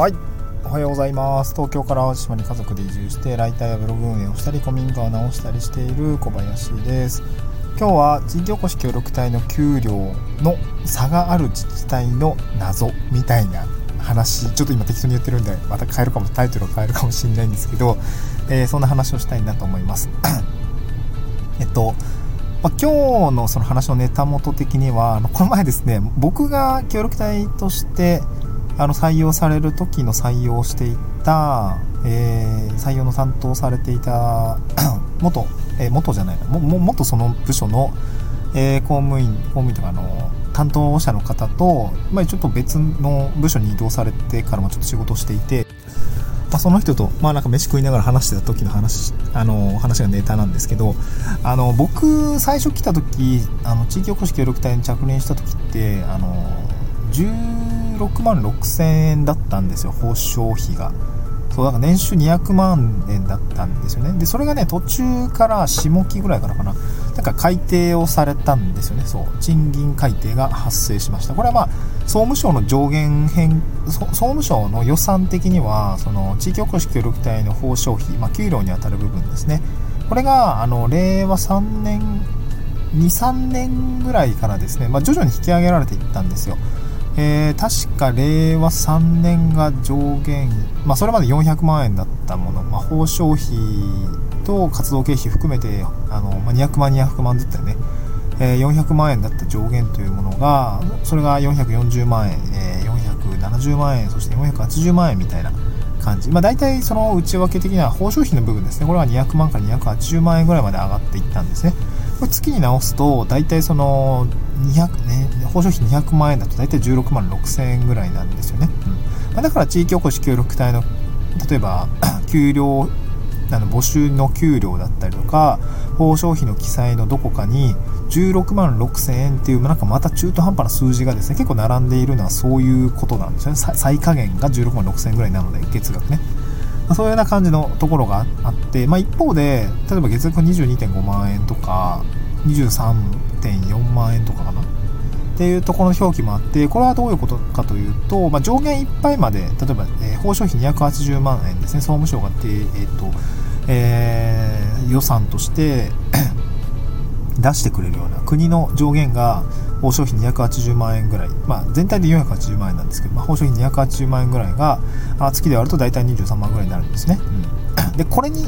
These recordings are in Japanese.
はい。おはようございます。東京から淡路島に家族で移住してライターやブログ運営をしたり古民家を直したりしている小林です。今日は地域おこし協力隊の給料の差がある自治体の謎みたいな話。ちょっと今適当に言ってるんでまた変えるかもタイトルを変えるかもしれないんですけど、えー、そんな話をしたいなと思います。えっとまあ、今日のその話のネタ元的にはあのこの前ですね僕が協力隊としてあの採用される時の採用していた、えー、採用の担当されていた 元、えー、元じゃないも元その部署の、えー、公務員公務員とかの担当者の方と、まあ、ちょっと別の部署に移動されてからもちょっと仕事していて、まあ、その人と、まあ、なんか飯食いながら話してた時の話あの話がネタなんですけどあの僕最初来た時あの地域おこし協力隊に着任した時ってあの16万6000円だったんですよ報奨費が。そうだから年収200万円だったんですよね。でそれがね途中から下期ぐらいからかな。なんか改定をされたんですよね。そう賃金改定が発生しました。これはまあ総務省の上限変総務省の予算的にはその地域おこし協力隊の報奨費、まあ、給料にあたる部分ですね。これがあの令和3年23年ぐらいからですね、まあ、徐々に引き上げられていったんですよ。えー、確か令和3年が上限、まあ、それまで400万円だったもの、まあ、報奨費と活動経費含めてあの、まあ、200万200万ずつね、えー、400万円だった上限というものがそれが440万円、えー、470万円そして480万円みたいな感じ、まあ、大体その内訳的には報奨費の部分ですね。これは200万から280万円ぐらいまで上がっていったんですね。これ月に直すと大体その200ね報奨費200万円だと大体16万6000円ぐらいなんですよね、うん。まあ、だから地域おこし協力隊の例えば 給料あの募集の給料だったりとか報奨費の記載のどこかに16万6000円っていうなんかまた中途半端な数字がですね結構並んでいるのはそういうことなんですよね。最下限が16万6000円ぐらいなので月額ね、まあ、そういうような感じのところがあって、まあ、一方で例えば月額22.5万円とか23.4万円とかかな？っていうところの表記もあってこれはどういうことかというと、まあ、上限いっぱいまで例えば、えー、報奨費280万円ですね。総務省がて、えーとえー、予算として 出してくれるような国の上限が報奨費280万円ぐらい、まあ、全体で480万円なんですけど、まあ、報奨費280万円ぐらいが月で割ると大体23万ぐらいになるんですね、うん、でこれに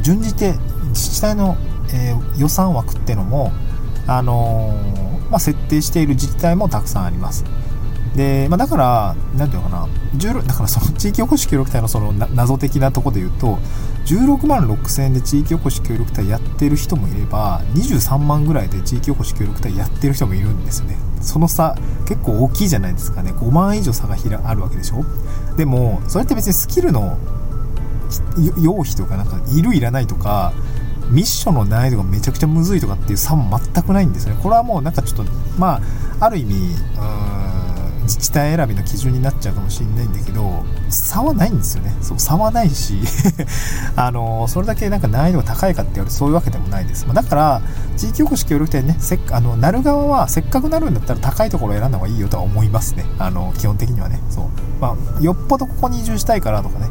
準じて自治体の、えー、予算枠っていうのもあのー、まあ、設定している自治体もたくさんあります。で、まあ、だから、なんていうのかな、16だからその地域おこし協力隊のその謎的なとこで言うと、16万6000円で地域おこし協力隊やってる人もいれば、23万ぐらいで地域おこし協力隊やってる人もいるんですよね。その差、結構大きいじゃないですかね。5万以上差がひらあるわけでしょでも、それって別にスキルの用費とか、なんか、いるいらないとか、ミッションの難易度がめちゃくちゃむずいとかっていう差も全くないんですね。これはもうなんかちょっと、まあ、ある意味、自治体選びの基準になっちゃうかもしれないんだけど、差はないんですよね。そう、差はないし あの、それだけなんか難易度が高いかって言われてそういうわけでもないです。まあ、だから、地域おこし協力隊ね、せっあの、なる側はせっかくなるんだったら高いところを選んだ方がいいよとは思いますね。あの、基本的にはね。そう。まあ、よっぽどここに移住したいからとかね、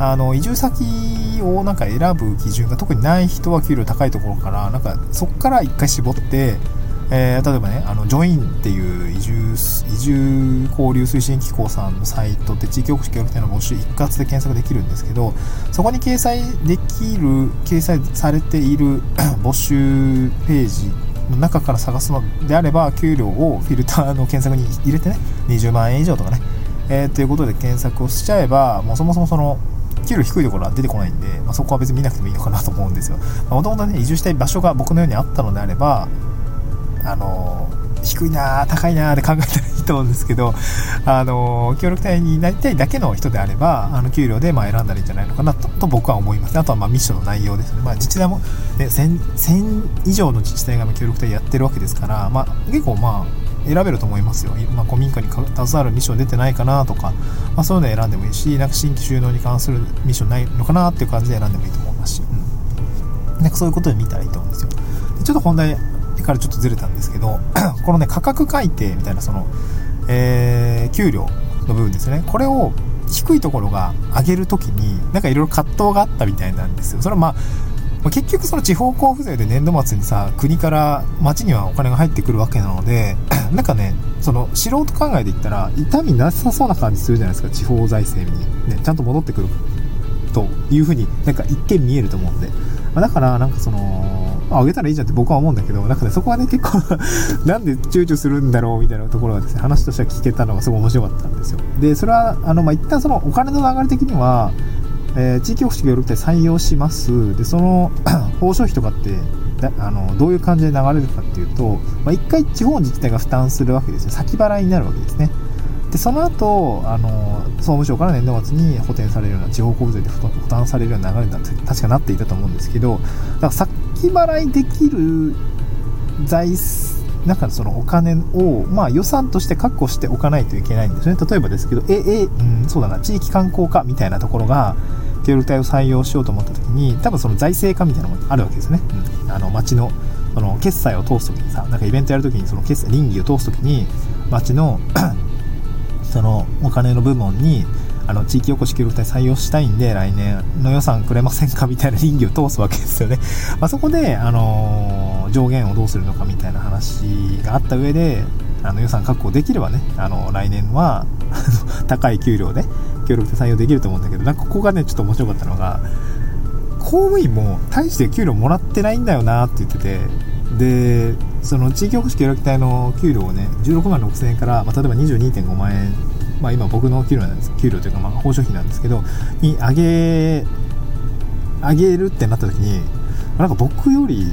あの移住先をなんか選ぶ基準が特にない人は給料高いところからなんかそこから1回絞って、えー、例えばねあのジョインっていう移住移住交流推進機構さんのサイトって地域おこし協力隊の募集一括で検索できるんですけどそこに掲載できる掲載されている 募集ページの中から探すのであれば給料をフィルターの検索に入れてね20万円以上とかねえー、ということで検索をしちゃえばもうそもそもその給料低いところは出てこないんで、まあ、そこは別に見なくてもいいのかなと思うんですよ。もともとね、移住したい場所が僕のようにあったのであれば、あの、低いな高いなって考えたらいいと思うんですけど、あの、協力隊になりたいだけの人であれば、あの、給料でまあ選んだらいいんじゃないのかなと僕は思います。あとはまミッションの内容ですね。まあ自治体も、ね、1000, 1000以上の自治体が協力隊やってるわけですから、まあ結構まあ、選べると思いますよ。まあ、古民家に携わるミッション出てないかなとか、まあ、そういうの選んでもいいし、なんか新規収納に関するミッションないのかなっていう感じで選んでもいいと思いますし、うん。なんかそういうことで見たらいいと思うんですよ。でちょっと本題からちょっとずれたんですけど、このね、価格改定みたいな、その、えー、給料の部分ですね。これを、低いところが上げるときになんかいろいろ葛藤があったみたいなんですよそれはまあまあ、結局その地方交付税で年度末にさ国から町にはお金が入ってくるわけなので なんかねその素人考えで言ったら痛みなさそうな感じするじゃないですか地方財政に、ね、ちゃんと戻ってくるというふうになんか一見見えると思うんで、まあ、だからなんかそのあげたらいいじゃんって僕は思うんだけどなんかねそこはね結構 なんで躊躇するんだろうみたいなところがですね話としては聞けたのがすごい面白かったんですよ。でそれはあのまあ一旦そのお金の流れ的にはえー、地域保守協力隊採用します。でその 報奨費とかってあのどういう感じで流れるかっていうと、まあ、1回地方自治体が負担するわけですよ。先払いになるわけですね。でその後あの総務省から年度末に補填されるような地方交付税で負担されるような流れになって確かなっていたと思うんですけどだから先払いできる財政なんかそのお金を、まあ、予算として確保しておかないといけないんですね。例えばですけどええ、うん、そうだな。地域観光課みたいなところが協力隊を採用しようと思った時に多分その財政課みたいなのもあるわけですね、うん、あの町のその決済を通す時にさなんかイベントやる時にその決済倫理を通す時に町の そのお金の部門にあの地域おこし協力隊採用したいんで来年の予算くれませんか？みたいな倫理を通すわけですよね、まあ、そこで、あのー、上限をどうするのかみたいな話があった上であの予算確保できればねあの来年は 高い給料で協力で採用できると思うんだけどなんかここがねちょっと面白かったのが公務員も大して給料もらってないんだよなって言っててでその地域おこし協力隊の給料をね16万6000円から、まあ、例えば22.5万円まあ、今僕の給料なんです給料というかまあ報酬費なんですけどに上げ上げるってなった時になんか僕より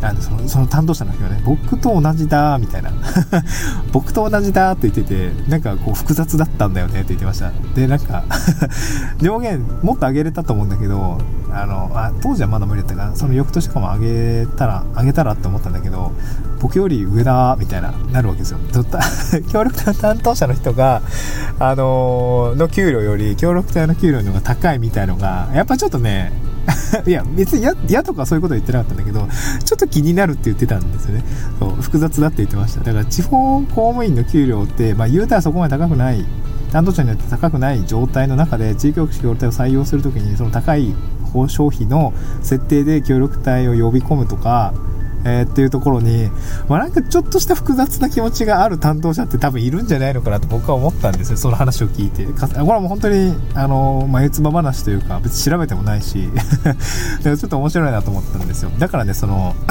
あのそのその担当者の人がね僕と同じだみたいな。僕と同じだ って言っててなんかこう複雑だったんだよねって言ってました。でなんか 上限もっと上げれたと思うんだけどあのあ当時はまだ無理だったからその翌年とかも上げたら上げたらって思ったんだけど僕より上だみたいななるわけですよ。協力隊の担当者の人があのー、の給料より協力隊の給料の方が高いみたいのがやっぱちょっとね いや、別に嫌とかそういうことは言ってなかったんだけど、ちょっと気になるって言ってたんですよね。そう、複雑だって言ってました。だから地方公務員の給料って、まあ言うたらそこまで高くない、担当者によって高くない状態の中で、地域福祉協力隊を採用するときに、その高い報奨費の設定で協力隊を呼び込むとか、えー、っていうところに、まあ、なんかちょっとした複雑な気持ちがある担当者って多分いるんじゃないのかなと僕は思ったんですよ、その話を聞いて。これはもう本当に、あの、眉唾話というか、別に調べてもないし ちょっと面白いなと思ったんですよ。だからね、その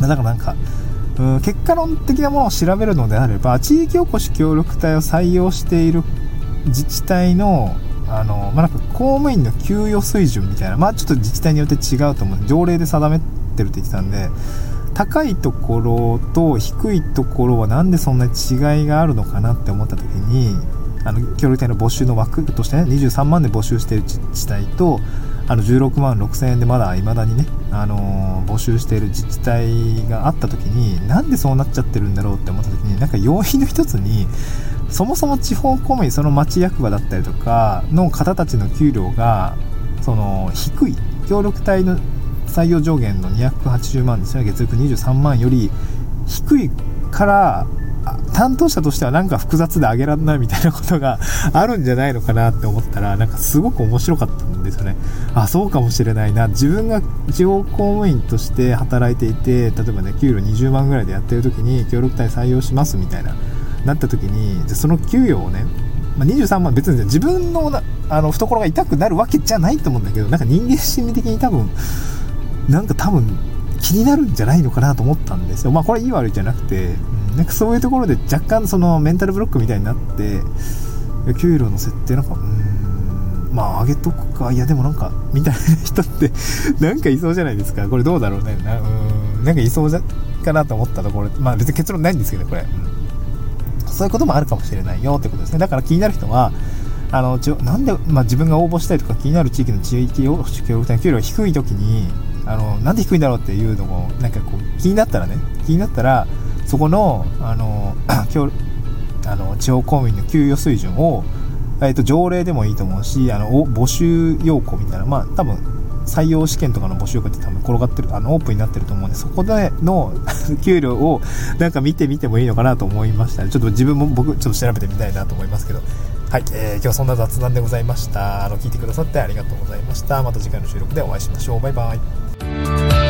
だからなんか、うん、結果論的なものを調べるのであれば、地域おこし協力隊を採用している自治体のあの、まあ、なんか公務員の給与水準みたいな、まあちょっと自治体によって違うと思う。条例で定めってるって言ってたんで高いところと低いところはなんでそんな違いがあるのかなって思った時にあの協力隊の募集の枠としてね23万で募集している自治体とあの16万6000円でまだ未だにね、あのー、募集している自治体があった時になんでそうなっちゃってるんだろうって思った時になんか要因の一つにそもそも地方公務員その町役場だったりとかの方たちの給料がその低い協力隊の採用上限の280万ですね月額23万より低いから担当者としてはなんか複雑で上げられないみたいなことがあるんじゃないのかなって思ったらなんかすごく面白かったんですよね。あそうかもしれないな。自分が地方公務員として働いていて例えばね給料20万ぐらいでやってる時に協力隊採用しますみたいななった時にその給与をねまあ、23万別に自分のあの懐が痛くなるわけじゃないと思うんだけどなんか人間心理的に多分なんか多分気になるんじゃないのかなと思ったんですよ。まあこれいい悪いじゃなくて、なんかそういうところで若干そのメンタルブロックみたいになって、給料の設定なんか、うーん、まあ上げとくか、いやでもなんか、みたいな人って なんかいそうじゃないですか。これどうだろうね。なうんなんかいそうじゃかなと思ったところ、まあ別に結論ないんですけど、これ。うん、そういうこともあるかもしれないよってことですね。だから気になる人は、あのちなんで、まあ、自分が応募したいとか気になる地域の地域を協力隊の給料が低い時にあのなんで低いんだろうっていうのもなんかこう気になったらね気になったらそこのあの 今日あの地方公務員の給与水準を、えーと、条例でもいいと思うしあの募集要項みたいなまあ多分採用試験とかの募集要項って多分転がってるあのオープンになってると思うんでそこでの 給料をなんか見てみてもいいのかなと思いました、ね、ちょっと自分も僕ちょっと調べてみたいなと思いますけど。はい、えー、今日はそんな雑談でございました。あの聞いてくださってありがとうございました。また次回の収録でお会いしましょう。バイバイ。Bye.